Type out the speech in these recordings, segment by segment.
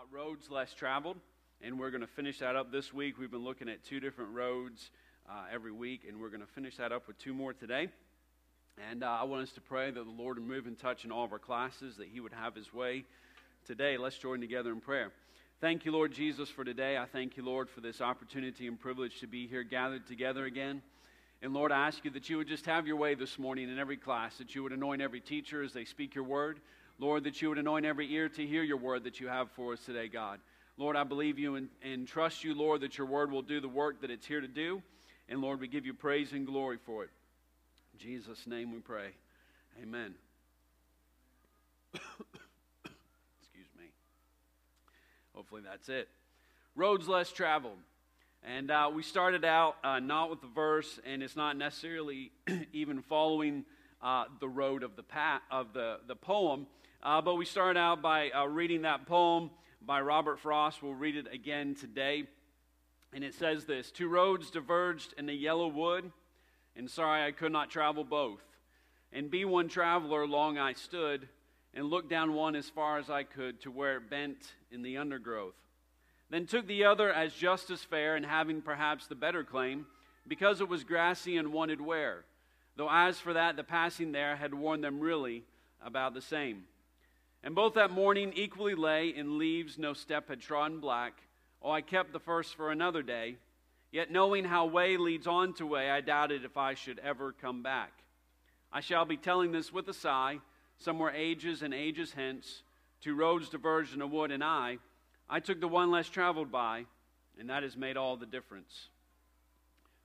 about roads less traveled, and we're going to finish that up this week. We've been looking at two different roads uh, every week, and we're going to finish that up with two more today. And uh, I want us to pray that the Lord would move and touch in all of our classes, that He would have His way today. Let's join together in prayer. Thank you, Lord Jesus, for today. I thank you, Lord, for this opportunity and privilege to be here gathered together again. And Lord, I ask you that you would just have your way this morning in every class, that you would anoint every teacher as they speak your word. Lord, that you would anoint every ear to hear your word that you have for us today, God. Lord, I believe you and, and trust you, Lord, that your word will do the work that it's here to do. And Lord, we give you praise and glory for it. In Jesus' name we pray. Amen. Excuse me. Hopefully that's it. Roads less traveled. And uh, we started out uh, not with the verse, and it's not necessarily even following uh, the road of the, pa- of the, the poem. Uh, but we start out by uh, reading that poem by Robert Frost. We'll read it again today. And it says this Two roads diverged in the yellow wood, and sorry I could not travel both. And be one traveler long I stood, and looked down one as far as I could to where it bent in the undergrowth. Then took the other as just as fair, and having perhaps the better claim, because it was grassy and wanted wear. Though as for that, the passing there had worn them really about the same. And both that morning equally lay in leaves no step had trodden black. Oh, I kept the first for another day. Yet knowing how way leads on to way, I doubted if I should ever come back. I shall be telling this with a sigh, somewhere ages and ages hence. Two roads diverged in a wood, and I, I took the one less traveled by, and that has made all the difference.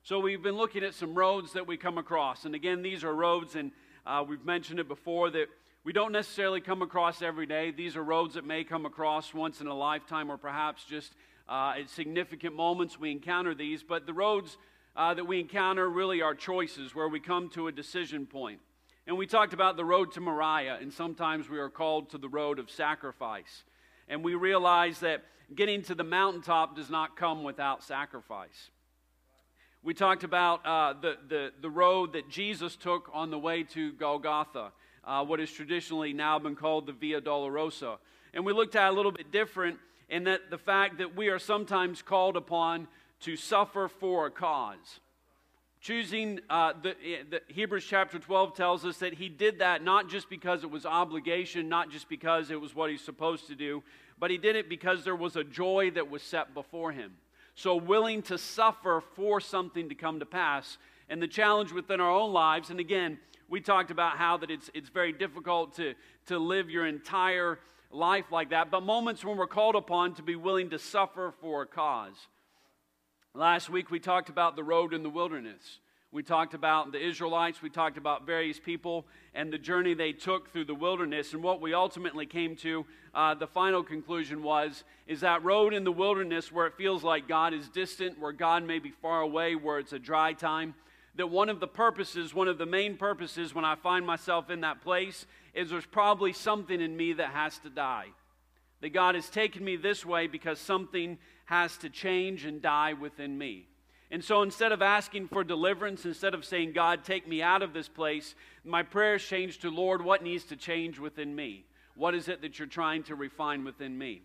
So we've been looking at some roads that we come across, and again, these are roads, and uh, we've mentioned it before that we don't necessarily come across every day. These are roads that may come across once in a lifetime or perhaps just uh, at significant moments we encounter these. But the roads uh, that we encounter really are choices where we come to a decision point. And we talked about the road to Moriah, and sometimes we are called to the road of sacrifice. And we realize that getting to the mountaintop does not come without sacrifice. We talked about uh, the, the, the road that Jesus took on the way to Golgotha uh, what is traditionally now been called the Via Dolorosa. And we looked at a little bit different in that the fact that we are sometimes called upon to suffer for a cause. Choosing uh, the, eh, the, Hebrews chapter 12 tells us that he did that not just because it was obligation, not just because it was what he's supposed to do, but he did it because there was a joy that was set before him. So, willing to suffer for something to come to pass. And the challenge within our own lives, and again, we talked about how that it's, it's very difficult to, to live your entire life like that, but moments when we're called upon to be willing to suffer for a cause. Last week we talked about the road in the wilderness. We talked about the Israelites, we talked about various people and the journey they took through the wilderness. And what we ultimately came to, uh, the final conclusion was, is that road in the wilderness where it feels like God is distant, where God may be far away, where it's a dry time that one of the purposes, one of the main purposes when I find myself in that place is there's probably something in me that has to die. That God has taken me this way because something has to change and die within me. And so instead of asking for deliverance, instead of saying, God, take me out of this place, my prayers change to, Lord, what needs to change within me? What is it that you're trying to refine within me?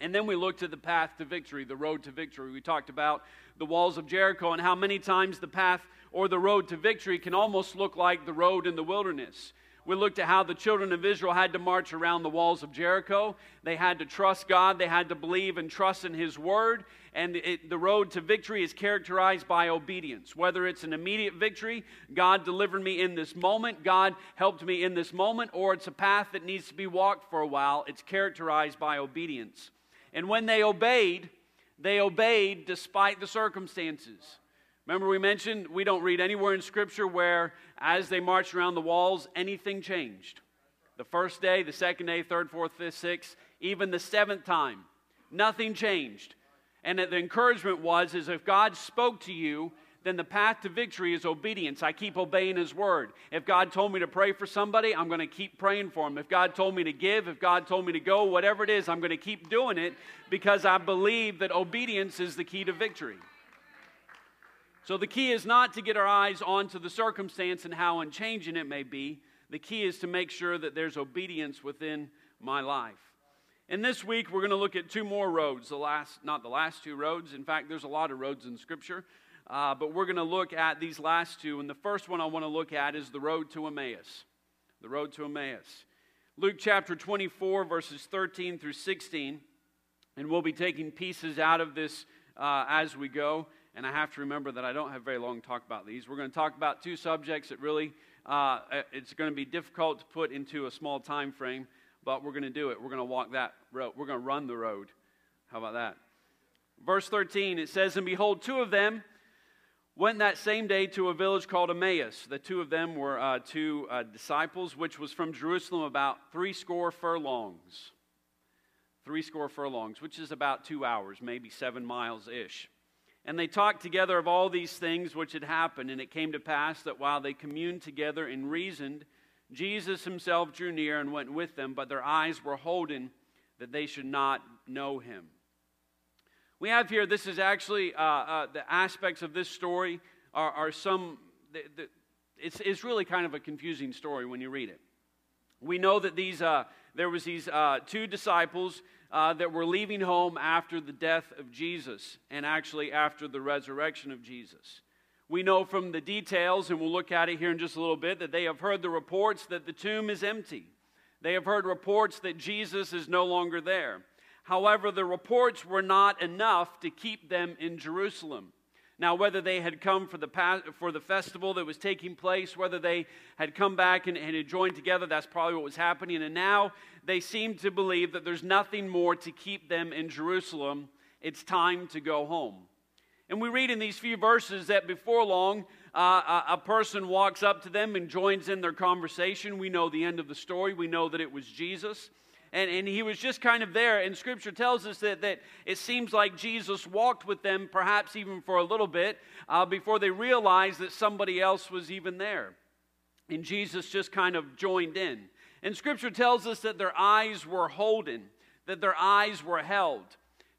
And then we looked at the path to victory, the road to victory. We talked about the walls of Jericho and how many times the path or the road to victory can almost look like the road in the wilderness. We looked at how the children of Israel had to march around the walls of Jericho. They had to trust God, they had to believe and trust in His word. And it, the road to victory is characterized by obedience. Whether it's an immediate victory, God delivered me in this moment, God helped me in this moment, or it's a path that needs to be walked for a while, it's characterized by obedience. And when they obeyed, they obeyed despite the circumstances. Remember, we mentioned we don't read anywhere in Scripture where, as they marched around the walls, anything changed. The first day, the second day, third, fourth, fifth, sixth, even the seventh time, nothing changed. And the encouragement was is if God spoke to you, then the path to victory is obedience. I keep obeying His word. If God told me to pray for somebody, I'm going to keep praying for them. If God told me to give, if God told me to go, whatever it is, I'm going to keep doing it because I believe that obedience is the key to victory. So the key is not to get our eyes onto the circumstance and how unchanging it may be. The key is to make sure that there's obedience within my life. And this week we're going to look at two more roads. The last, not the last two roads. In fact, there's a lot of roads in Scripture, uh, but we're going to look at these last two. And the first one I want to look at is the road to Emmaus. The road to Emmaus. Luke chapter 24, verses 13 through 16. And we'll be taking pieces out of this uh, as we go. And I have to remember that I don't have very long to talk about these. We're going to talk about two subjects that really uh, it's going to be difficult to put into a small time frame, but we're going to do it. We're going to walk that road. We're going to run the road. How about that? Verse 13, it says, And behold, two of them went that same day to a village called Emmaus. The two of them were uh, two uh, disciples, which was from Jerusalem about three score furlongs. Three score furlongs, which is about two hours, maybe seven miles ish. And they talked together of all these things which had happened. And it came to pass that while they communed together and reasoned, Jesus himself drew near and went with them, but their eyes were holden that they should not know him. We have here, this is actually uh, uh, the aspects of this story are, are some, the, the, it's, it's really kind of a confusing story when you read it. We know that these, uh, there was these uh, two disciples uh, that were leaving home after the death of Jesus and actually after the resurrection of Jesus. We know from the details, and we'll look at it here in just a little bit, that they have heard the reports that the tomb is empty. They have heard reports that Jesus is no longer there. However, the reports were not enough to keep them in Jerusalem. Now, whether they had come for the, for the festival that was taking place, whether they had come back and, and had joined together, that's probably what was happening. And now they seem to believe that there's nothing more to keep them in Jerusalem. It's time to go home. And we read in these few verses that before long, uh, a, a person walks up to them and joins in their conversation. We know the end of the story. We know that it was Jesus and, and he was just kind of there. And scripture tells us that, that it seems like Jesus walked with them, perhaps even for a little bit, uh, before they realized that somebody else was even there. And Jesus just kind of joined in. And scripture tells us that their eyes were holden, that their eyes were held.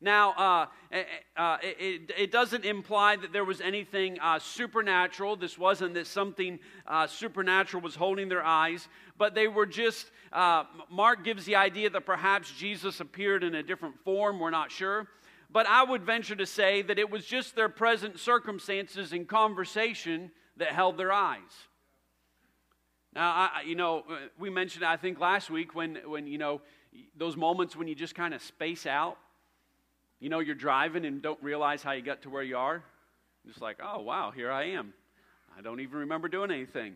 Now, uh, eh, eh, uh, it, it, doesn't imply that there was anything uh, supernatural. This wasn't that something uh, supernatural was holding their eyes, but they were just, uh, Mark gives the idea that perhaps Jesus appeared in a different form. We're not sure. But I would venture to say that it was just their present circumstances and conversation that held their eyes. Now, I, you know, uh, we mentioned, I think, last week when, when you know, those moments when you just kind of space out you know, you're driving and don't realize how you got to where you are. Just like, oh, wow, here I am. I don't even remember doing anything.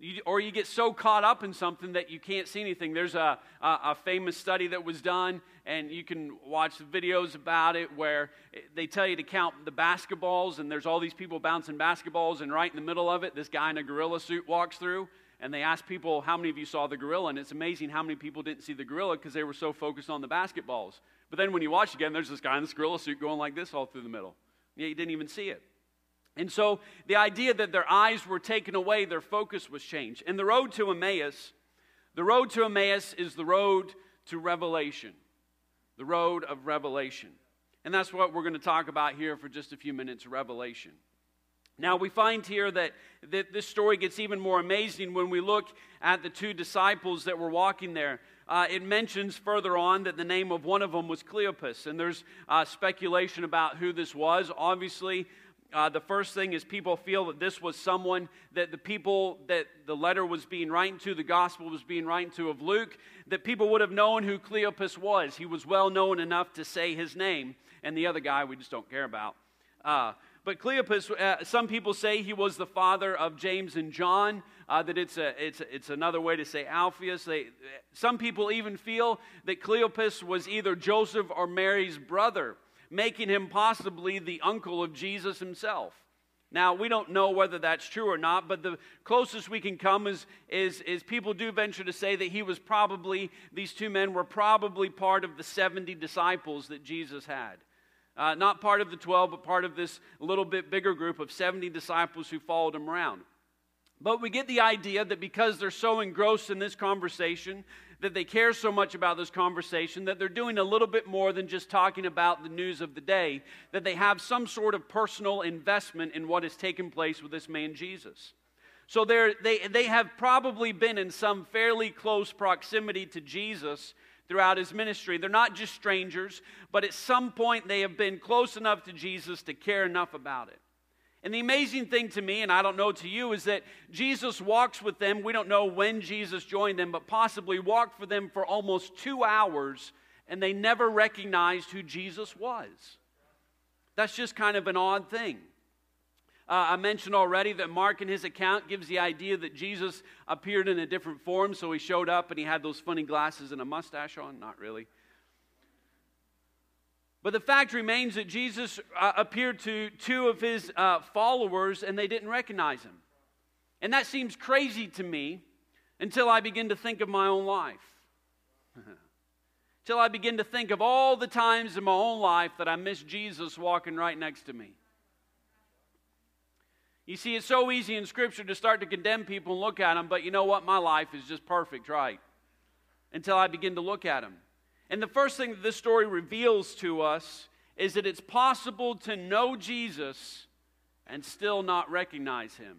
You, or you get so caught up in something that you can't see anything. There's a, a, a, famous study that was done, and you can watch the videos about it where they tell you to count the basketballs, and there's all these people bouncing basketballs, and right in the middle of it, this guy in a gorilla suit walks through, and they ask people, How many of you saw the gorilla? And it's amazing how many people didn't see the gorilla because they were so focused on the basketballs. But then when you watch again, there's this guy in this gorilla suit going like this all through the middle. Yeah, you didn't even see it. And so the idea that their eyes were taken away, their focus was changed. And the road to Emmaus, the road to Emmaus is the road to revelation. The road of revelation. And that's what we're going to talk about here for just a few minutes revelation. Now, we find here that, that this story gets even more amazing when we look at the two disciples that were walking there uh, it mentions further on that the name of one of them was Cleopas, and there's uh, speculation about who this was. Obviously, uh, the first thing is people feel that this was someone that the people that the letter was being written to, the gospel was being written to of Luke, that people would have known who Cleopas was. He was well known enough to say his name, and the other guy we just don't care about. But Cleopas, uh, some people say he was the father of James and John, uh, that it's, a, it's, it's another way to say Alphaeus. They, some people even feel that Cleopas was either Joseph or Mary's brother, making him possibly the uncle of Jesus himself. Now, we don't know whether that's true or not, but the closest we can come is, is, is people do venture to say that he was probably, these two men were probably part of the 70 disciples that Jesus had. Uh, not part of the 12, but part of this little bit bigger group of 70 disciples who followed him around. But we get the idea that because they're so engrossed in this conversation, that they care so much about this conversation, that they're doing a little bit more than just talking about the news of the day, that they have some sort of personal investment in what has taken place with this man Jesus. So they they, they have probably been in some fairly close proximity to Jesus throughout his ministry. They're not just strangers, but at some point they have been close enough to Jesus to care enough about it. And the amazing thing to me, and I don't know to you, is that Jesus walks with them. We don't know when Jesus joined them, but possibly walked for them for almost two hours, and they never recognized who Jesus was. That's just kind of an odd thing. Uh, I mentioned already that Mark in his account gives the idea that Jesus appeared in a different form, so he showed up and he had those funny glasses and a mustache on. Not really. But the fact remains that Jesus uh, appeared to two of his uh, followers and they didn't recognize him. And that seems crazy to me until I begin to think of my own life. Until I begin to think of all the times in my own life that I missed Jesus walking right next to me. You see, it's so easy in Scripture to start to condemn people and look at them, but you know what? My life is just perfect, right? Until I begin to look at them. And the first thing that this story reveals to us is that it's possible to know Jesus and still not recognize him.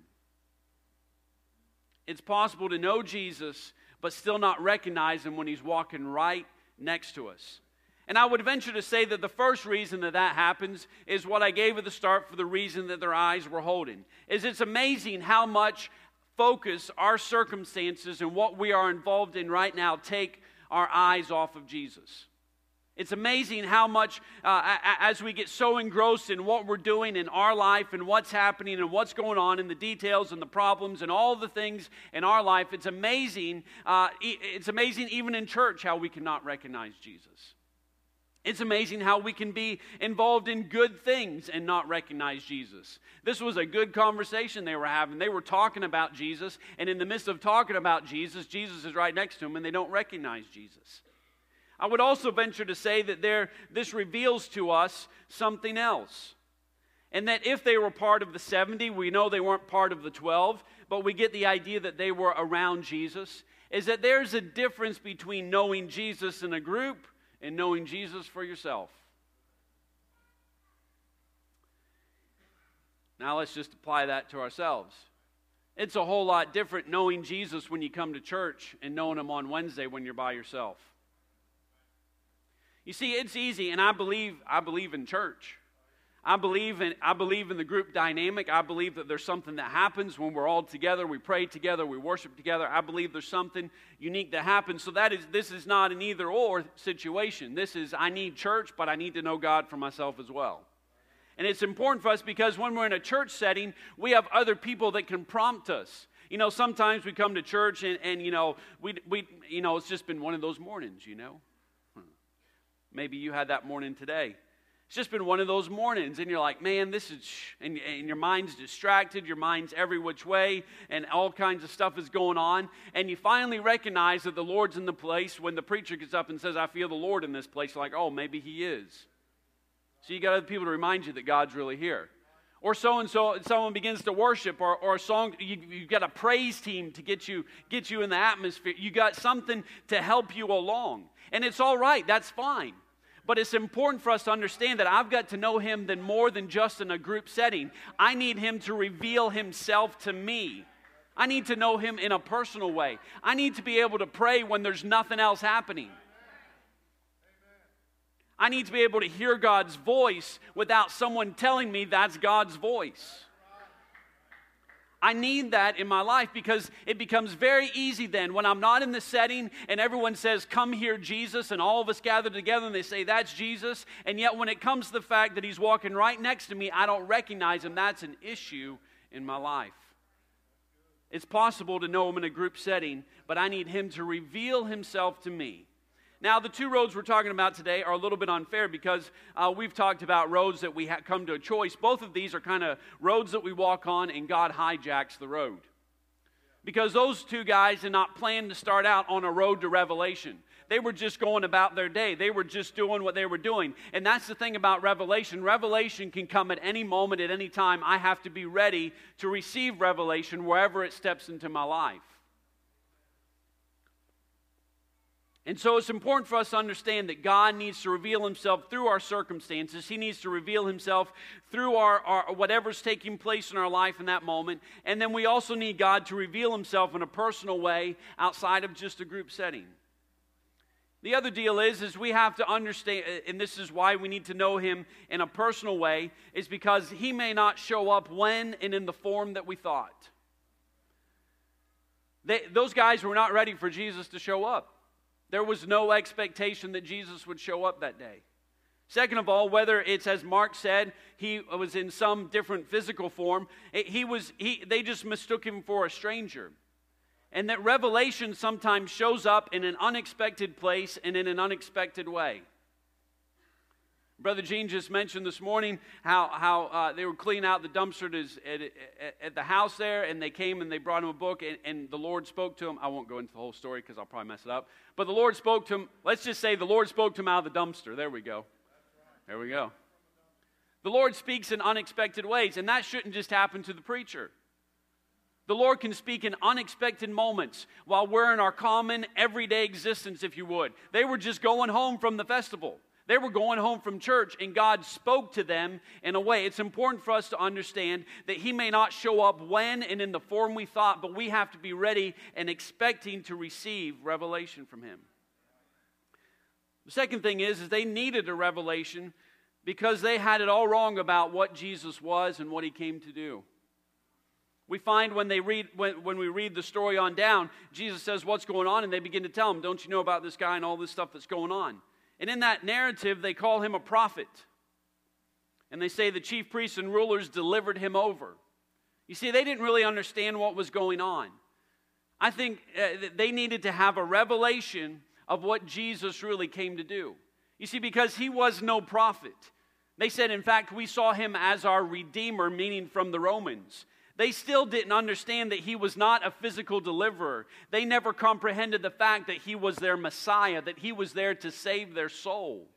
It's possible to know Jesus but still not recognize him when he's walking right next to us. And I would venture to say that the first reason that that happens is what I gave at the start for the reason that their eyes were holding. Is it's amazing how much focus our circumstances and what we are involved in right now take our eyes off of Jesus. It's amazing how much, uh, as we get so engrossed in what we're doing in our life and what's happening and what's going on and the details and the problems and all the things in our life, it's amazing. Uh, it's amazing even in church how we cannot recognize Jesus. It's amazing how we can be involved in good things and not recognize Jesus. This was a good conversation they were having. They were talking about Jesus, and in the midst of talking about Jesus, Jesus is right next to them, and they don't recognize Jesus. I would also venture to say that there, this reveals to us something else. And that if they were part of the 70, we know they weren't part of the 12, but we get the idea that they were around Jesus, is that there's a difference between knowing Jesus in a group and knowing Jesus for yourself. Now let's just apply that to ourselves. It's a whole lot different knowing Jesus when you come to church and knowing him on Wednesday when you're by yourself. You see, it's easy, and I believe I believe in church. I believe in I believe in the group dynamic. I believe that there's something that happens when we're all together, we pray together, we worship together. I believe there's something unique that happens. So that is this is not an either or situation. This is I need church, but I need to know God for myself as well. And it's important for us because when we're in a church setting, we have other people that can prompt us. You know, sometimes we come to church and, and you know, we, we, you know, it's just been one of those mornings, you know. Hmm. Maybe you had that morning today. It's just been one of those mornings, and you're like, man, this is, and, and, your mind's distracted, your mind's every which way, and all kinds of stuff is going on. And you finally recognize that the Lord's in the place when the preacher gets up and says, I feel the Lord in this place. You're like, oh, maybe he is. So you got other people to remind you that God's really here. Or so and so, someone begins to worship, or, or a song, you, you've got a praise team to get you, get you in the atmosphere. You got something to help you along. And it's all right, that's fine. But it's important for us to understand that I've got to know him than more than just in a group setting. I need him to reveal himself to me. I need to know him in a personal way. I need to be able to pray when there's nothing else happening. I need to be able to hear God's voice without someone telling me that's God's voice. I need that in my life because it becomes very easy then when I'm not in the setting and everyone says, Come here, Jesus, and all of us gather together and they say, That's Jesus. And yet when it comes to the fact that he's walking right next to me, I don't recognize him. That's an issue in my life. It's possible to know him in a group setting, but I need him to reveal himself to me. Now, the two roads we're talking about today are a little bit unfair because uh, we've talked about roads that we ha- come to a choice. Both of these are kind of roads that we walk on, and God hijacks the road. Because those two guys did not plan to start out on a road to revelation. They were just going about their day. They were just doing what they were doing. And that's the thing about revelation. Revelation can come at any moment, at any time. I have to be ready to receive revelation wherever it steps into my life. And so it's important for us to understand that God needs to reveal himself through our circumstances. He needs to reveal himself through our, our, whatever's taking place in our life in that moment. And then we also need God to reveal himself in a personal way outside of just a group setting. The other deal is, is we have to understand, and this is why we need to know him in a personal way, is because he may not show up when and in the form that we thought. They, those guys were not ready for Jesus to show up. There was no expectation that Jesus would show up that day. Second of all, whether it's as Mark said, he was in some different physical form, he was, he, they just mistook him for a stranger and that revelation sometimes shows up in an unexpected place and in an unexpected way. Brother Gene just mentioned this morning how, how uh, they were cleaning out the dumpster at, at, at, the house there, and they came and they brought him a book, and, and the Lord spoke to him. I won't go into the whole story because I'll probably mess it up. But the Lord spoke to him. Let's just say the Lord spoke to him out of the dumpster. There we go. There we go. The Lord speaks in unexpected ways, and that shouldn't just happen to the preacher. The Lord can speak in unexpected moments while we're in our common everyday existence, if you would. They were just going home from the festival. They were going home from church, and God spoke to them in a way. It's important for us to understand that He may not show up when and in the form we thought, but we have to be ready and expecting to receive revelation from Him. The second thing is, is they needed a revelation because they had it all wrong about what Jesus was and what He came to do. We find when, they read, when, when we read the story on down, Jesus says, What's going on? And they begin to tell him, Don't you know about this guy and all this stuff that's going on? And in that narrative, they call him a prophet. And they say the chief priests and rulers delivered him over. You see, they didn't really understand what was going on. I think uh, they needed to have a revelation of what Jesus really came to do. You see, because he was no prophet. They said, in fact, we saw him as our Redeemer, meaning from the Romans. They still didn't understand that he was not a physical deliverer. They never comprehended the fact that he was their Messiah, that he was there to save their soul.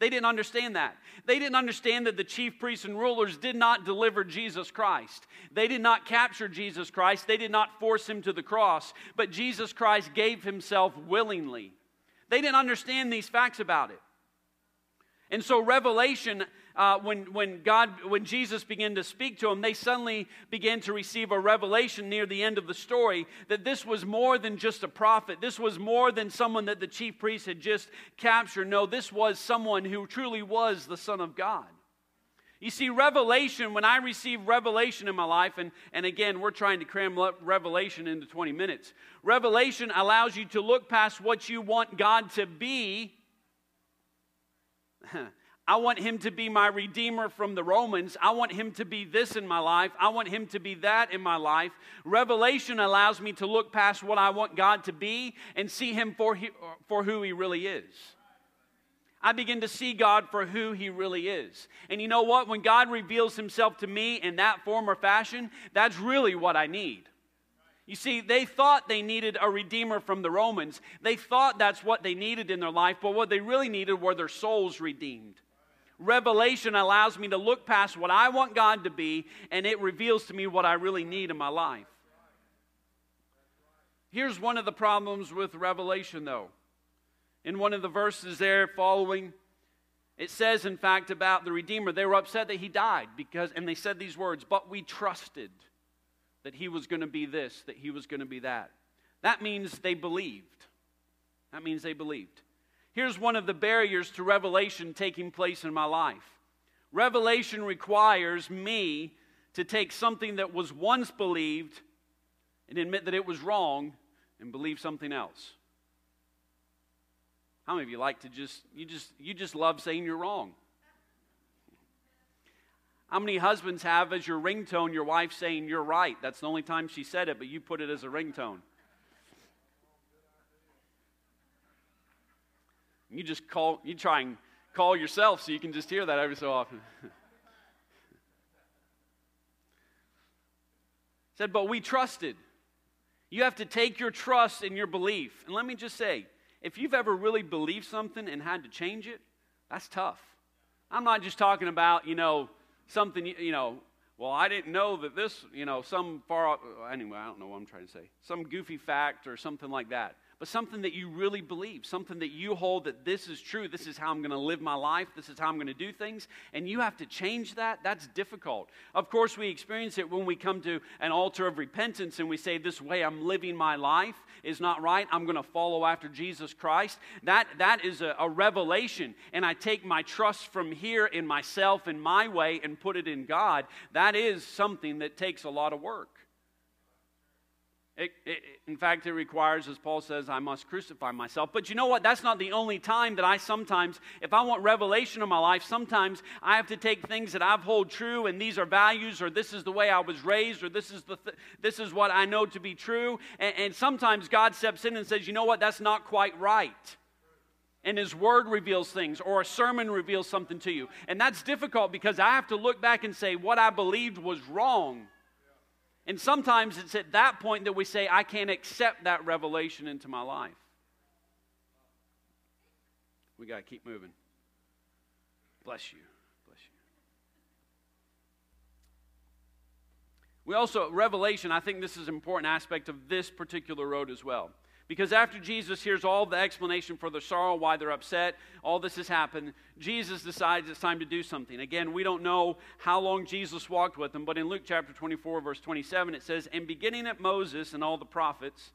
They didn't understand that. They didn't understand that the chief priests and rulers did not deliver Jesus Christ. They did not capture Jesus Christ. They did not force him to the cross, but Jesus Christ gave himself willingly. They didn't understand these facts about it. And so, revelation uh, when, when God, when Jesus began to speak to them, they suddenly began to receive a revelation near the end of the story that this was more than just a prophet. This was more than someone that the chief priest had just captured. No, this was someone who truly was the Son of God. You see, revelation, when I receive revelation in my life, and, and again, we're trying to cram revelation into 20 minutes. Revelation allows you to look past what you want God to be I want him to be my redeemer from the Romans. I want him to be this in my life. I want him to be that in my life. Revelation allows me to look past what I want God to be and see him for, he, for who he really is. I begin to see God for who He really is. And you know what? When God reveals Himself to me in that form or fashion, that's really what I need. You see, they thought they needed a redeemer from the Romans. They thought that's what they needed in their life, but what they really needed were their souls redeemed revelation allows me to look past what I want God to be, and it reveals to me what I really need in my life. Here's one of the problems with revelation, though. In one of the verses there following, it says, in fact, about the Redeemer, they were upset that he died because, and they said these words, but we trusted that he was going to be this, that he was going to be that. That means they believed. That means they believed. Here's one of the barriers to revelation taking place in my life revelation requires me to take something that was once believed and admit that it was wrong and believe something else. How many of you like to just you just you just love saying you're wrong? How many husbands have as your ringtone your wife saying you're right? That's the only time she said it, but you put it as a ringtone. You just call, you try and call yourself so you can just hear that every so often. said, but we trusted. You have to take your trust in your belief. And let me just say, if you've ever really believed something and had to change it, that's tough. I'm not just talking about, you know, something, you know, well, I didn't know that this, you know, some far, anyway, I don't know what I'm trying to say, some goofy fact or something like that. But something that you really believe, something that you hold that this is true, this is how I'm going to live my life, this is how I'm going to do things, and you have to change that, that's difficult. Of course, we experience it when we come to an altar of repentance and we say, This way I'm living my life is not right, I'm going to follow after Jesus Christ. That, that is a, a revelation, and I take my trust from here in myself and my way and put it in God. That is something that takes a lot of work. It, it, in fact, it requires, as Paul says, I must crucify myself. But you know what? That's not the only time that I sometimes, if I want revelation in my life, sometimes I have to take things that I've hold true, and these are values, or this is the way I was raised, or this is the th- this is what I know to be true. And, and sometimes God steps in and says, you know what? That's not quite right and his word reveals things or a sermon reveals something to you and that's difficult because i have to look back and say what i believed was wrong and sometimes it's at that point that we say, I can't accept that revelation into my life. We got to keep moving. Bless you. Bless you. We also, Revelation, I think this is an important aspect of this particular road as well. Because after Jesus hears all the explanation for their sorrow, why they're upset, all this has happened, Jesus decides it's time to do something. Again, we don't know how long Jesus walked with them, but in Luke chapter 24, verse 27, it says, And beginning at Moses and all the prophets,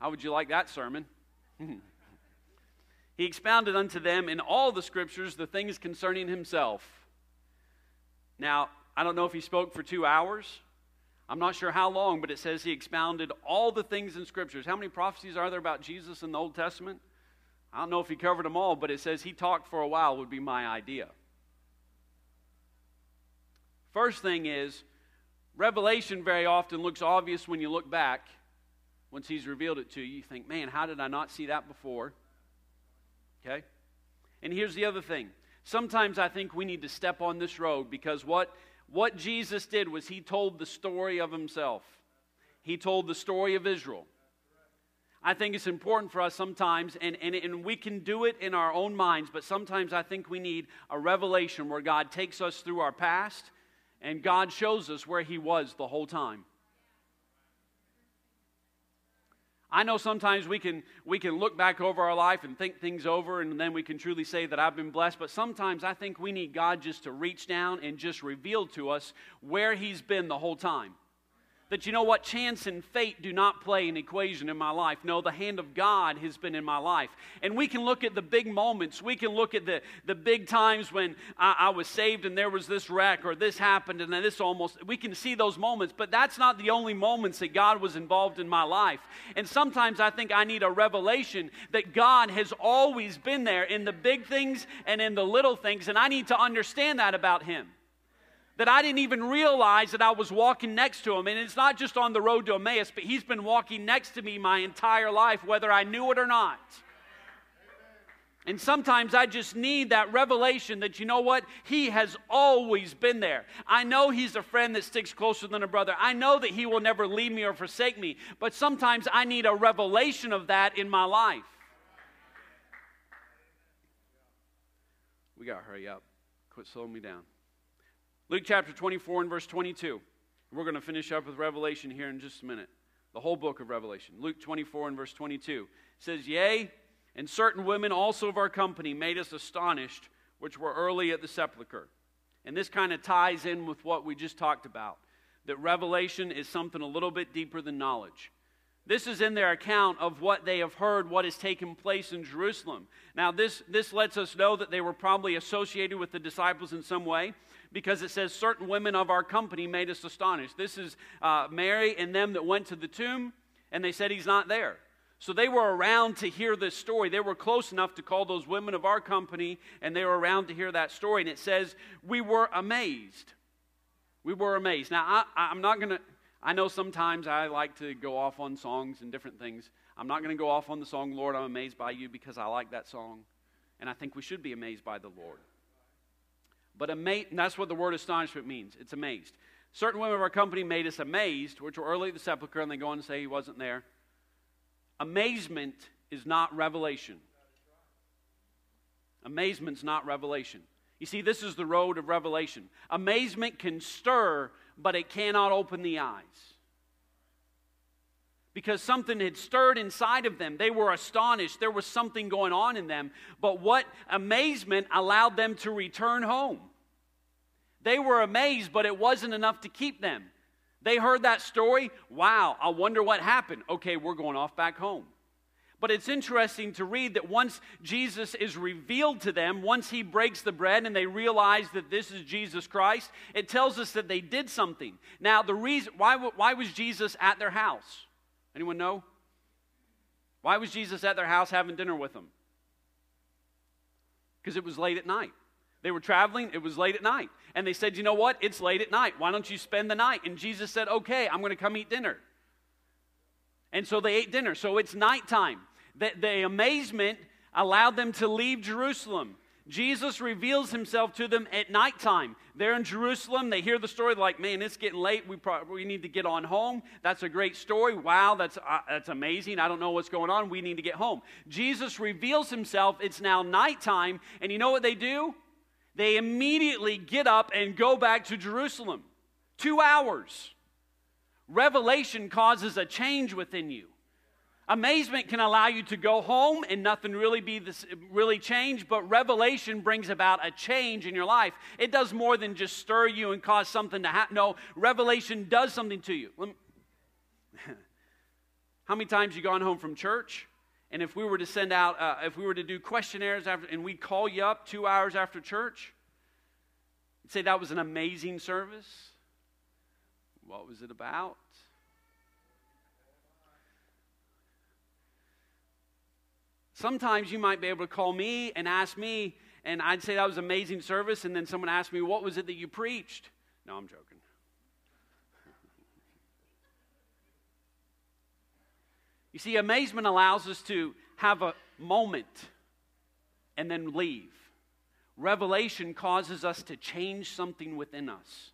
how would you like that sermon? he expounded unto them in all the scriptures the things concerning himself. Now, I don't know if he spoke for two hours I'm not sure how long, but it says he expounded all the things in scriptures. How many prophecies are there about Jesus in the Old Testament? I don't know if he covered them all, but it says he talked for a while, would be my idea. First thing is, Revelation very often looks obvious when you look back. Once he's revealed it to you, you think, man, how did I not see that before? Okay? And here's the other thing. Sometimes I think we need to step on this road because what what Jesus did was he told the story of himself, he told the story of Israel. I think it's important for us sometimes, and, and, and we can do it in our own minds, but sometimes I think we need a revelation where God takes us through our past and God shows us where He was the whole time. I know sometimes we can, we can look back over our life and think things over, and then we can truly say that I've been blessed. But sometimes I think we need God just to reach down and just reveal to us where He's been the whole time that you know what chance and fate do not play an equation in my life. No the hand of god has been in my life. And we can look at the big moments. We can look at the, the big times when I, I was saved and there was this wreck or this happened and then this almost we can see those moments. But that's not the only moments that god was involved in my life. And sometimes i think i need a revelation that god has always been there in the big things and in the little things. And i need to understand that about him that I didn't even realize that I was walking next to him. And it's not just on the road to Emmaus, but he's been walking next to me my entire life, whether I knew it or not. And sometimes I just need that revelation that, you know what? He has always been there. I know He's a friend that sticks closer than a brother. I know that He will never leave me or forsake me. But sometimes I need a revelation of that in my life. We got to hurry up. Quit slowing me down. Luke chapter 24 and verse 22. We're going to finish up with Revelation here in just a minute. The whole book of Revelation. Luke 24 and verse 22 says, Yea, and certain women also of our company made us astonished, which were early at the sepulchre. And this kind of ties in with what we just talked about that revelation is something a little bit deeper than knowledge. This is in their account of what they have heard, what has taken place in Jerusalem. Now, this, this lets us know that they were probably associated with the disciples in some way because it says, Certain women of our company made us astonished. This is uh, Mary and them that went to the tomb, and they said he's not there. So they were around to hear this story. They were close enough to call those women of our company, and they were around to hear that story. And it says, We were amazed. We were amazed. Now, I, I'm not going to, I know sometimes I like to go off on songs and different things. I'm not going to go off on the song, Lord, I'm amazed by you, because I like that song. And I think we should be amazed by the Lord. But ama- that's what the word astonishment means. It's amazed. Certain women of our company made us amazed, which were early at the sepulchre, and they go on to say he wasn't there. Amazement is not revelation. Amazement's not revelation. You see, this is the road of revelation. Amazement can stir, but it cannot open the eyes. Because something had stirred inside of them. They were astonished. There was something going on in them. But what amazement allowed them to return home? They were amazed, but it wasn't enough to keep them. They heard that story. Wow, I wonder what happened. Okay, we're going off back home. But it's interesting to read that once Jesus is revealed to them, once he breaks the bread and they realize that this is Jesus Christ, it tells us that they did something. Now, the reason why, why was Jesus at their house? Anyone know? Why was Jesus at their house having dinner with them? Because it was late at night. They were traveling, it was late at night. And they said, You know what? It's late at night. Why don't you spend the night? And Jesus said, Okay, I'm going to come eat dinner. And so they ate dinner. So it's nighttime. The, the amazement allowed them to leave Jerusalem. Jesus reveals himself to them at nighttime. They're in Jerusalem. They hear the story. Like, man, it's getting late. We, probably, we need to get on home. That's a great story. Wow, that's, uh, that's amazing. I don't know what's going on. We need to get home. Jesus reveals himself. It's now nighttime. And you know what they do? They immediately get up and go back to Jerusalem. Two hours. Revelation causes a change within you. Amazement can allow you to go home and nothing really be this, really change, but revelation brings about a change in your life. It does more than just stir you and cause something to happen. No, revelation does something to you. Me, how many times you gone home from church? And if we were to send out, uh, if we were to do questionnaires after, and we call you up two hours after church, say that was an amazing service. What was it about? Sometimes you might be able to call me and ask me, and I'd say that was amazing service, and then someone asked me, What was it that you preached? No, I'm joking. you see, amazement allows us to have a moment and then leave. Revelation causes us to change something within us.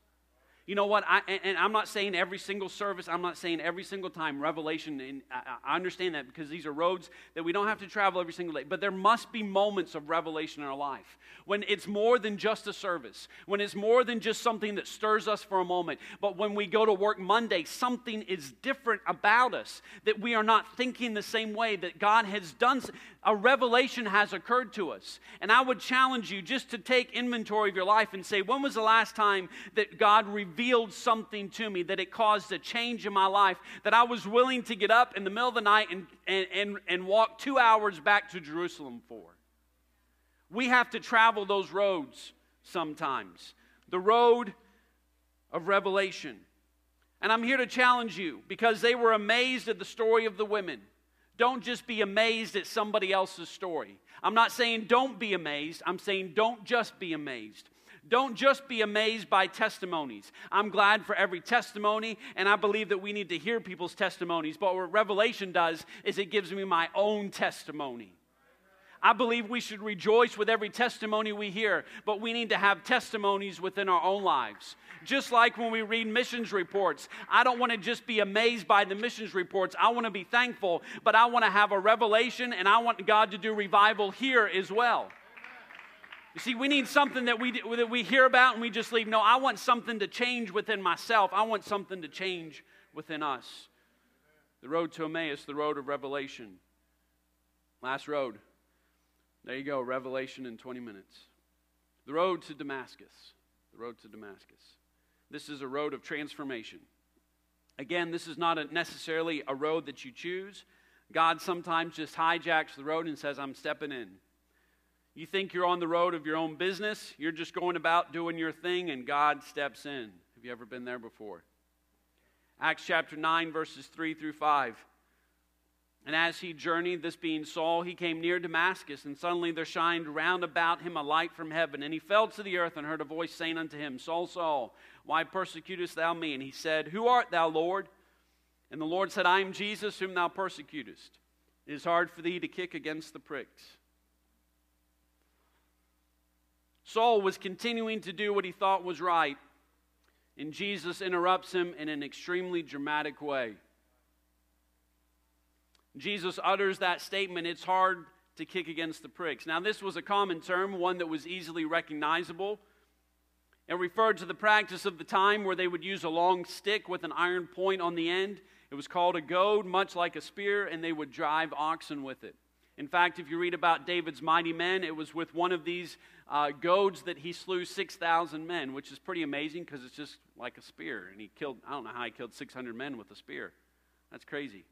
You know what? I, and I'm not saying every single service, I'm not saying every single time revelation, and I understand that because these are roads that we don't have to travel every single day. But there must be moments of revelation in our life when it's more than just a service, when it's more than just something that stirs us for a moment. But when we go to work Monday, something is different about us, that we are not thinking the same way, that God has done, a revelation has occurred to us. And I would challenge you just to take inventory of your life and say, when was the last time that God revealed? something to me, that it caused a change in my life, that I was willing to get up in the middle of the night and, and, and, and walk two hours back to Jerusalem for. We have to travel those roads sometimes. The road of revelation. And I'm here to challenge you because they were amazed at the story of the women. Don't just be amazed at somebody else's story. I'm not saying don't be amazed, I'm saying don't just be amazed. Don't just be amazed by testimonies. I'm glad for every testimony, and I believe that we need to hear people's testimonies. But what Revelation does is it gives me my own testimony. I believe we should rejoice with every testimony we hear, but we need to have testimonies within our own lives. Just like when we read missions reports, I don't want to just be amazed by the missions reports. I want to be thankful, but I want to have a revelation and I want God to do revival here as well. You see, we need something that we, that we hear about and we just leave. No, I want something to change within myself. I want something to change within us. The road to Emmaus, the road of revelation. Last road. There you go, revelation in 20 minutes. The road to Damascus. The road to Damascus. This is a road of transformation. Again, this is not a, necessarily a road that you choose. God sometimes just hijacks the road and says, I'm stepping in. You think you're on the road of your own business, you're just going about doing your thing, and God steps in. Have you ever been there before? Acts chapter 9, verses 3 through 5. And as he journeyed, this being Saul, he came near Damascus, and suddenly there shined round about him a light from heaven. And he fell to the earth and heard a voice saying unto him, Saul, Saul, why persecutest thou me? And he said, Who art thou, Lord? And the Lord said, I am Jesus, whom thou persecutest. It is hard for thee to kick against the pricks. Saul was continuing to do what he thought was right, and Jesus interrupts him in an extremely dramatic way. Jesus utters that statement, it's hard to kick against the pricks. Now, this was a common term, one that was easily recognizable. It referred to the practice of the time where they would use a long stick with an iron point on the end, It was called a goad, much like a spear, and they would drive oxen with it. In fact, if you read about David's mighty men, it was with one of these uh, goads that he slew 6,000 men, which is pretty amazing because it's just like a spear. And he killed, I don't know how he killed 600 men with a spear. That's crazy.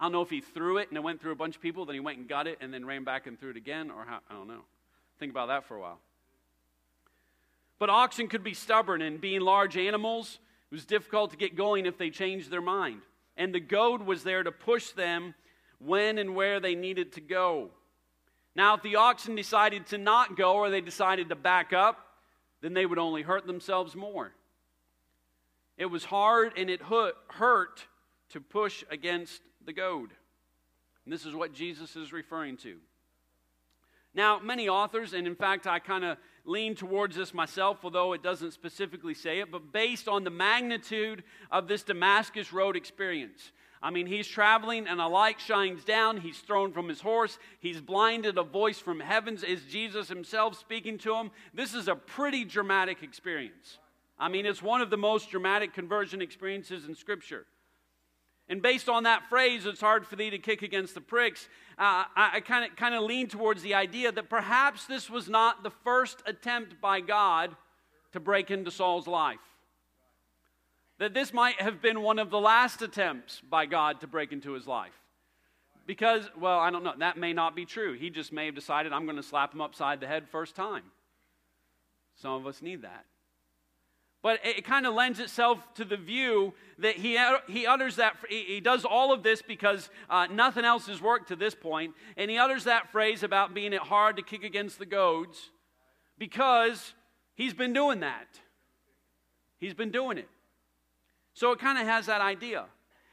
I don't know if he threw it and it went through a bunch of people, then he went and got it and then ran back and threw it again, or how, I don't know. Think about that for a while. But oxen could be stubborn, and being large animals, it was difficult to get going if they changed their mind. And the goad was there to push them when and where they needed to go. Now, if the oxen decided to not go or they decided to back up, then they would only hurt themselves more. It was hard and it hurt to push against the goad. And this is what Jesus is referring to. Now, many authors, and in fact, I kind of lean towards this myself, although it doesn't specifically say it, but based on the magnitude of this Damascus Road experience. I mean, he's traveling and a light shines down. He's thrown from his horse. He's blinded. A voice from heavens is Jesus himself speaking to him. This is a pretty dramatic experience. I mean, it's one of the most dramatic conversion experiences in Scripture. And based on that phrase, it's hard for thee to kick against the pricks. Uh, I kind of kind of lean towards the idea that perhaps this was not the first attempt by God to break into Saul's life. That this might have been one of the last attempts by God to break into his life. Because, well, I don't know, that may not be true. He just may have decided, I'm going to slap him upside the head first time. Some of us need that. But it kind of lends itself to the view that he, he utters that, he does all of this because uh, nothing else has worked to this point, and he utters that phrase about being it hard to kick against the goads because he's been doing that. He's been doing it. So it kind of has that idea.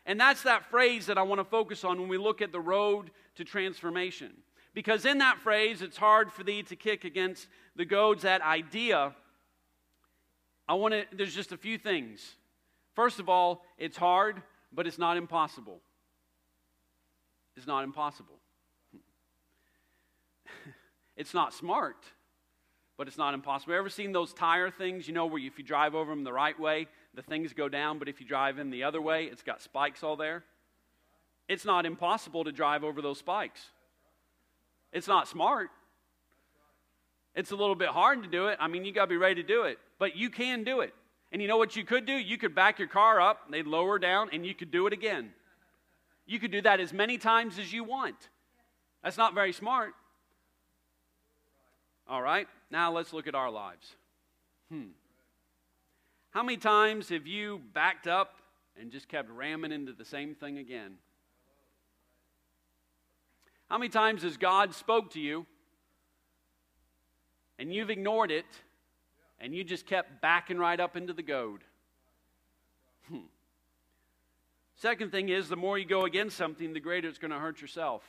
And that's that phrase that I want to focus on when we look at the road to transformation. Because in that phrase, it's hard for thee to kick against the goads, that idea I want to, there's just a few things. First of all, it's hard, but it's not impossible. It's not impossible. it's not smart, but it's not impossible. Ever seen those tire things, you know, where if you drive over them the right way, the things go down, but if you drive in the other way, it's got spikes all there? It's not impossible to drive over those spikes. It's not smart. It's a little bit hard to do it. I mean, you got to be ready to do it but you can do it. And you know what you could do? You could back your car up, they'd lower down, and you could do it again. You could do that as many times as you want. That's not very smart. All right, now let's look at our lives. Hmm. How many times have you backed up and just kept ramming into the same thing again? How many times has God spoke to you and you've ignored it and you just kept backing right up into the goad. Hmm. Second thing is, the more you go against something, the greater it's going to hurt yourself.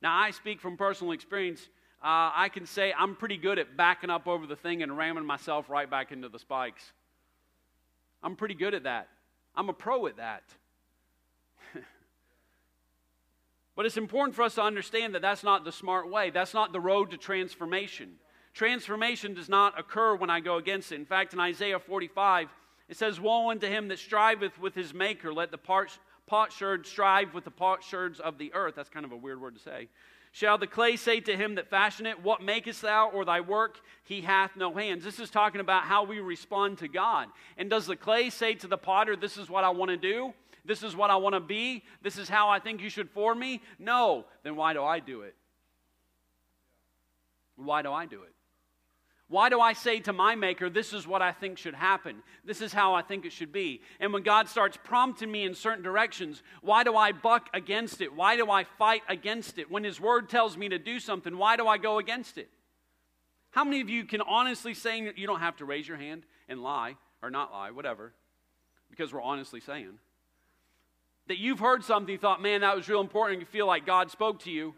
Now, I speak from personal experience. Uh, I can say I'm pretty good at backing up over the thing and ramming myself right back into the spikes. I'm pretty good at that. I'm a pro at that. But it's important for us to understand that that's not the smart way. That's not the road to transformation. Transformation does not occur when I go against it. In fact, in Isaiah 45, it says, Woe unto him that striveth with his maker. Let the potsherd strive with the potsherds of the earth. That's kind of a weird word to say. Shall the clay say to him that fashioned it, What makest thou, or thy work? He hath no hands. This is talking about how we respond to God. And does the clay say to the potter, This is what I want to do? This is what I want to be? This is how I think you should form me? No. Then why do I do it? Why do I do it? Why do I say to my maker, this is what I think should happen? This is how I think it should be? And when God starts prompting me in certain directions, why do I buck against it? Why do I fight against it? When His Word tells me to do something, why do I go against it? How many of you can honestly say, you don't have to raise your hand and lie, or not lie, whatever, because we're honestly saying, that you've heard something, thought, man, that was real important, and you feel like God spoke to you,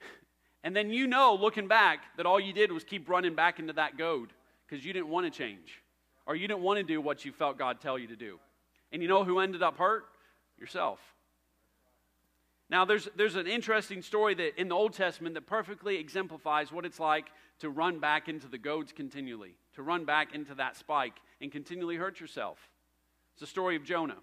and then you know, looking back, that all you did was keep running back into that goad because you didn't want to change or you didn't want to do what you felt God tell you to do. And you know who ended up hurt? Yourself. Now, there's, there's an interesting story that in the Old Testament that perfectly exemplifies what it's like to run back into the goads continually, to run back into that spike and continually hurt yourself. It's the story of Jonah.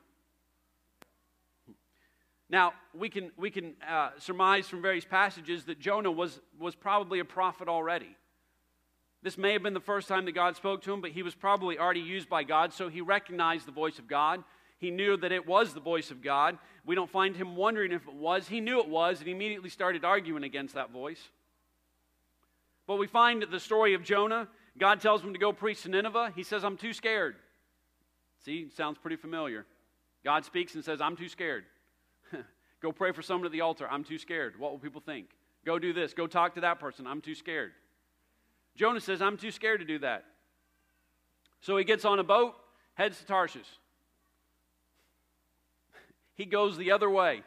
Now, we can, we can uh, surmise from various passages that Jonah was, was probably a prophet already. This may have been the first time that God spoke to him, but he was probably already used by God, so he recognized the voice of God. He knew that it was the voice of God. We don't find him wondering if it was. He knew it was, and he immediately started arguing against that voice. But we find the story of Jonah. God tells him to go preach to Nineveh. He says, I'm too scared. See, sounds pretty familiar. God speaks and says, I'm too scared. Go pray for someone at the altar. I'm too scared. What will people think? Go do this. Go talk to that person. I'm too scared. Jonah says, I'm too scared to do that. So he gets on a boat, heads to Tarshish. he goes the other way.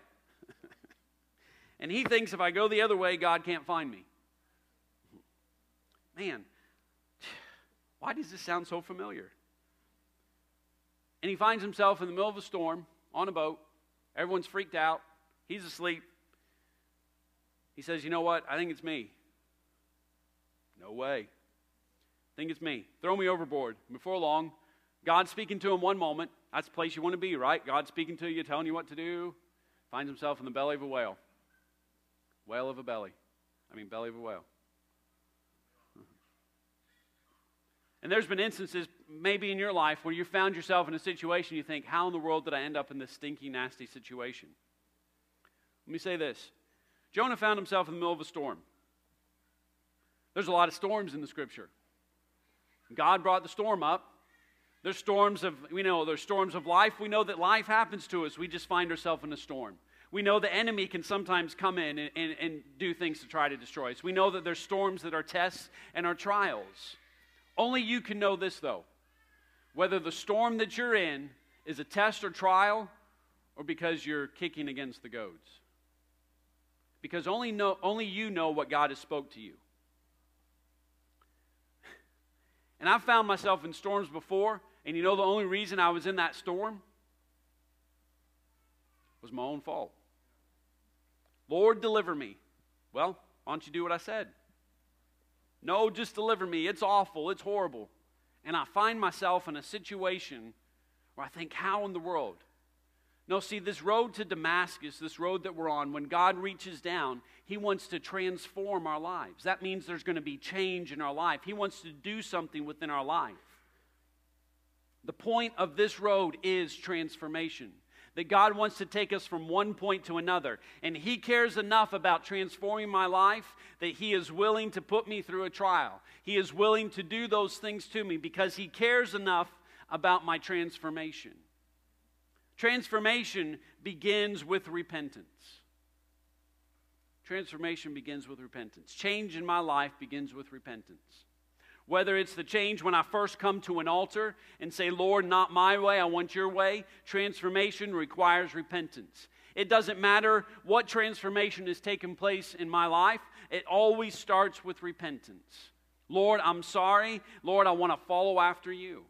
and he thinks if I go the other way, God can't find me. Man, why does this sound so familiar? And he finds himself in the middle of a storm on a boat. Everyone's freaked out. He's asleep. He says, You know what? I think it's me. No way. I think it's me. Throw me overboard. Before long, God's speaking to him one moment. That's the place you want to be, right? God's speaking to you, telling you what to do. Finds himself in the belly of a whale. Whale of a belly. I mean, belly of a whale. And there's been instances, maybe in your life, where you found yourself in a situation you think, how in the world did I end up in this stinky, nasty situation? Let me say this Jonah found himself in the middle of a storm. There's a lot of storms in the scripture. God brought the storm up. There's storms of, we know, there's storms of life. We know that life happens to us. We just find ourselves in a storm. We know the enemy can sometimes come in and, and, and do things to try to destroy us. We know that there's storms that are tests and are trials. Only you can know this, though. Whether the storm that you're in is a test or trial or because you're kicking against the goads because only, know, only you know what God has spoke to you. And I've found myself in storms before, and you know the only reason I was in that storm was my own fault. Lord, deliver me. Well, why don't you do what I said? No, just deliver me. It's awful. It's horrible. And I find myself in a situation where I think, how in the world? No, see, this road to Damascus, this road that we're on, when God reaches down, He wants to transform our lives. That means there's going to be change in our life. He wants to do something within our life. The point of this road is transformation. That God wants to take us from one point to another. And He cares enough about transforming my life that He is willing to put me through a trial. He is willing to do those things to me because He cares enough about my transformation. Transformation begins with repentance. Transformation begins with repentance. Change in my life begins with repentance. Whether it's the change when I first come to an altar and say, Lord, not my way, I want your way, transformation requires repentance. It doesn't matter what transformation has taken place in my life, it always starts with repentance. Lord, I'm sorry. Lord, I want to follow after you.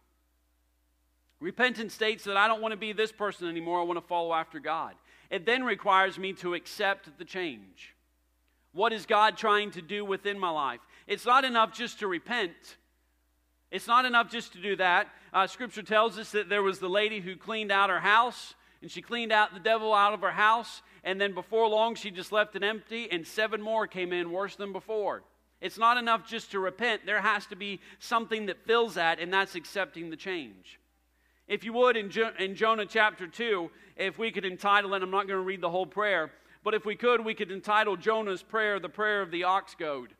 Repentance states that I don't want to be this person anymore, I want to follow after God. It then requires me to accept the change. What is God trying to do within my life? It's not enough just to repent. It's not enough just to do that. Uh, scripture tells us that there was the lady who cleaned out her house, and she cleaned out the devil out of her house, and then before long she just left it empty, and seven more came in worse than before. It's not enough just to repent. There has to be something that fills that, and that's accepting the change. If you would, in, jo- in Jonah chapter 2, if we could entitle it, I'm not going to read the whole prayer, but if we could, we could entitle Jonah's prayer the prayer of the ox goad,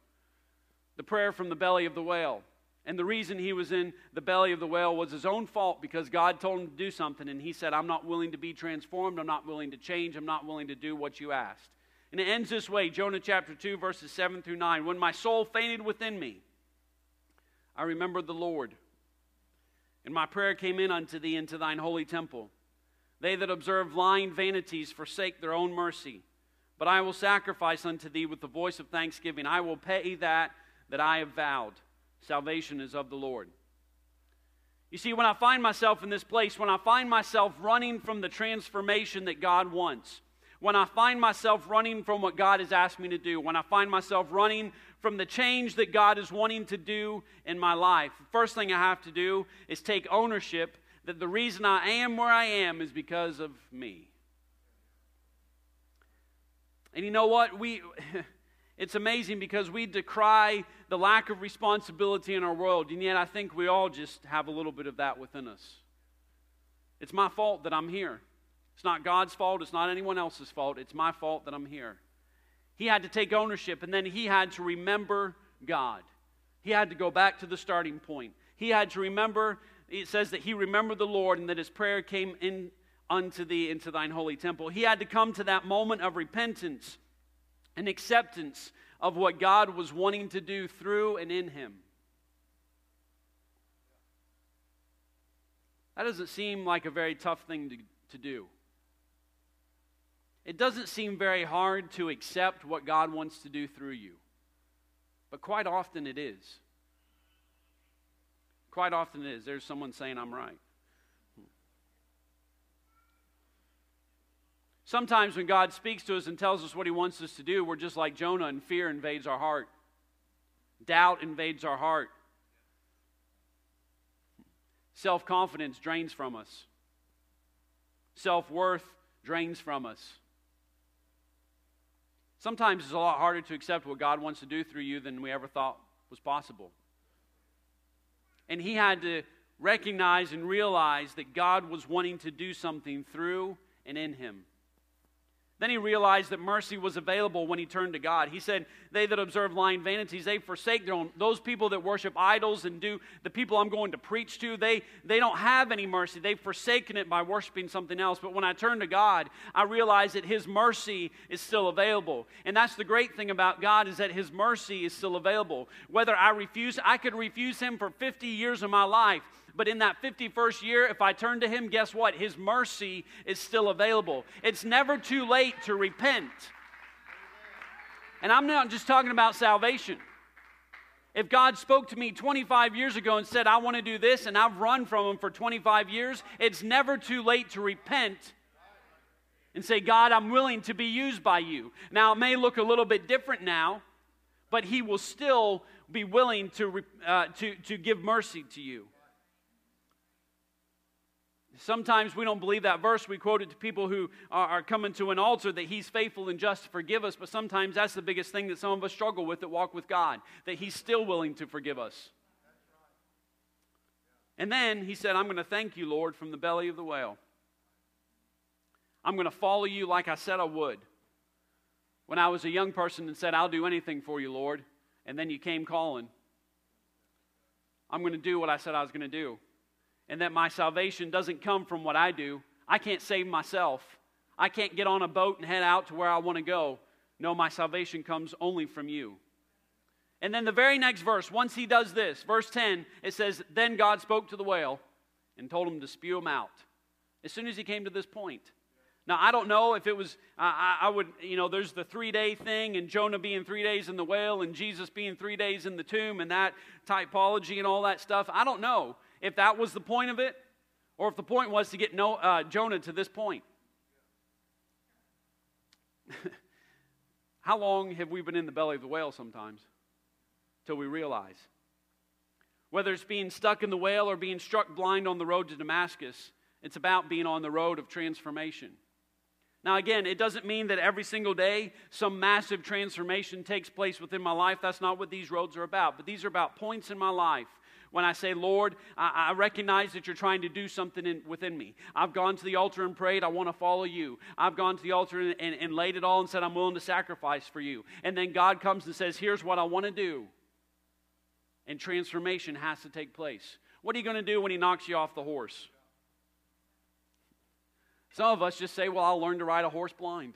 the prayer from the belly of the whale. And the reason he was in the belly of the whale was his own fault because God told him to do something, and he said, I'm not willing to be transformed, I'm not willing to change, I'm not willing to do what you asked. And it ends this way Jonah chapter 2, verses 7 through 9. When my soul fainted within me, I remembered the Lord and my prayer came in unto thee into thine holy temple. They that observe lying vanities forsake their own mercy. But I will sacrifice unto thee with the voice of thanksgiving. I will pay that that I have vowed. Salvation is of the Lord. You see, when I find myself in this place, when I find myself running from the transformation that God wants, when I find myself running from what God has asked me to do, when I find myself running from the change that God is wanting to do in my life, first thing I have to do is take ownership that the reason I am where I am is because of me. And you know what? We. It's amazing because we decry the lack of responsibility in our world, and yet I think we all just have a little bit of that within us. It's my fault that I'm here. It's not God's fault, it's not anyone else's fault. It's my fault that I'm here. He had to take ownership, and then he had to remember God. He had to go back to the starting point. He had to remember, it says that he remembered the Lord and that his prayer came in unto thee into thine holy temple. He had to come to that moment of repentance and acceptance of what God was wanting to do through and in him. That doesn't seem like a very tough thing to, to do. It doesn't seem very hard to accept what God wants to do through you. But quite often it is. Quite often it is. There's someone saying, I'm right. Sometimes when God speaks to us and tells us what he wants us to do, we're just like Jonah and fear invades our heart. Doubt invades our heart. Self confidence drains from us. Self worth drains from us. Sometimes it's a lot harder to accept what God wants to do through you than we ever thought was possible. And he had to recognize and realize that God was wanting to do something through and in him. Then he realized that mercy was available when he turned to God. He said, They that observe lying vanities, they forsake their own. Those people that worship idols and do the people I'm going to preach to, they, they don't have any mercy. They've forsaken it by worshiping something else. But when I turn to God, I realize that his mercy is still available. And that's the great thing about God is that his mercy is still available. Whether I refuse, I could refuse him for 50 years of my life. But in that 51st year, if I turn to Him, guess what? His mercy is still available. It's never too late to repent. And I'm not just talking about salvation. If God spoke to me 25 years ago and said, I want to do this, and I've run from Him for 25 years, it's never too late to repent and say, God, I'm willing to be used by you. Now, it may look a little bit different now, but He will still be willing to, uh, to, to give mercy to you. Sometimes we don't believe that verse. We quote it to people who are, are, coming to an altar that He's faithful and just to forgive us, but sometimes that's the biggest thing that some of us struggle with that walk with God, that He's still willing to forgive us. And then He said, I'm going to thank you, Lord, from the belly of the whale. I'm going to follow you like I said I would. When I was a young person and said, I'll do anything for you, Lord, and then you came calling, I'm going to do what I said I was going to do and that my salvation doesn't come from what I do. I can't save myself. I can't get on a boat and head out to where I want to go. No, my salvation comes only from you. And then the very next verse, once he does this, verse 10, it says, Then God spoke to the whale and told him to spew him out. As soon as he came to this point. Now, I don't know if it was, I, I would, you know, there's the three day thing and Jonah being three days in the whale and Jesus being three days in the tomb and that typology and all that stuff. I don't know if that was the point of it, or if the point was to get no, uh, Jonah to this point. How long have we been in the belly of the whale sometimes? Till we realize. Whether it's being stuck in the whale or being struck blind on the road to Damascus, it's about being on the road of transformation. Now, again, it doesn't mean that every single day some massive transformation takes place within my life. That's not what these roads are about. But these are about points in my life when I say, Lord, I, I recognize that you're trying to do something in, within me. I've gone to the altar and prayed, I want to follow you. I've gone to the altar and, and, and laid it all and said, I'm willing to sacrifice for you. And then God comes and says, Here's what I want to do. And transformation has to take place. What are you going to do when He knocks you off the horse? Some of us just say, Well, I'll learn to ride a horse blind.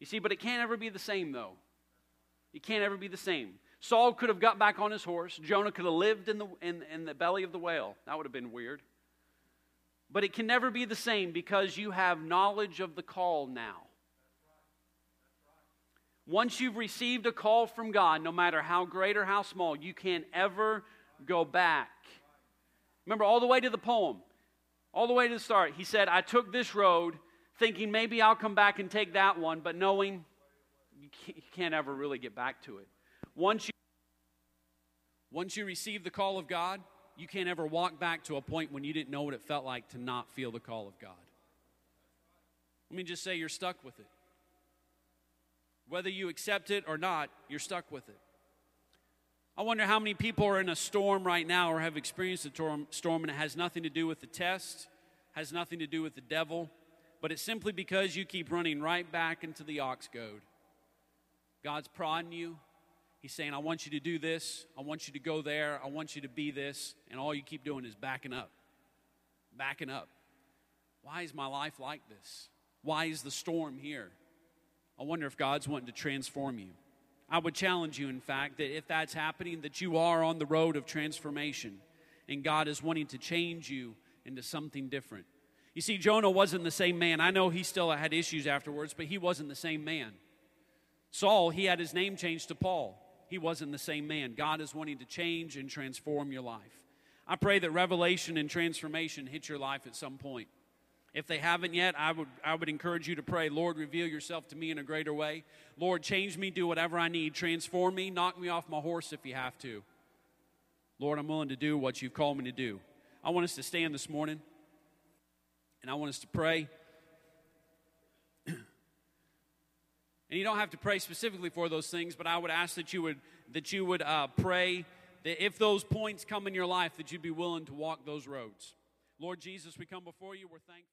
You see, but it can't ever be the same, though. It can't ever be the same. Saul could have got back on his horse. Jonah could have lived in the, in, in the belly of the whale. That would have been weird. But it can never be the same because you have knowledge of the call now. Once you've received a call from God, no matter how great or how small, you can't ever go back. Remember, all the way to the poem, all the way to the start, he said, I took this road thinking maybe I'll come back and take that one, but knowing you can't ever really get back to it. Once you, once you receive the call of God, you can't ever walk back to a point when you didn't know what it felt like to not feel the call of God. Let me just say you're stuck with it. Whether you accept it or not, you're stuck with it. I wonder how many people are in a storm right now or have experienced a storm and it has nothing to do with the test, has nothing to do with the devil, but it's simply because you keep running right back into the ox goad. God's prodding you. He's saying, I want you to do this. I want you to go there. I want you to be this. And all you keep doing is backing up. Backing up. Why is my life like this? Why is the storm here? I wonder if God's wanting to transform you. I would challenge you, in fact, that if that's happening, that you are on the road of transformation and God is wanting to change you into something different. You see, Jonah wasn't the same man. I know he still had issues afterwards, but he wasn't the same man. Saul, he had his name changed to Paul. He wasn't the same man. God is wanting to change and transform your life. I pray that revelation and transformation hit your life at some point. If they haven't yet, I would, I would encourage you to pray, Lord, reveal yourself to me in a greater way. Lord, change me, do whatever I need. Transform me, knock me off my horse if you have to. Lord, I'm willing to do what you've called me to do. I want us to stand this morning and I want us to pray. and you don't have to pray specifically for those things, but I would ask that you would that you would uh, pray that if those points come in your life, that you'd be willing to walk those roads. Lord Jesus, we come before you. We're thankful.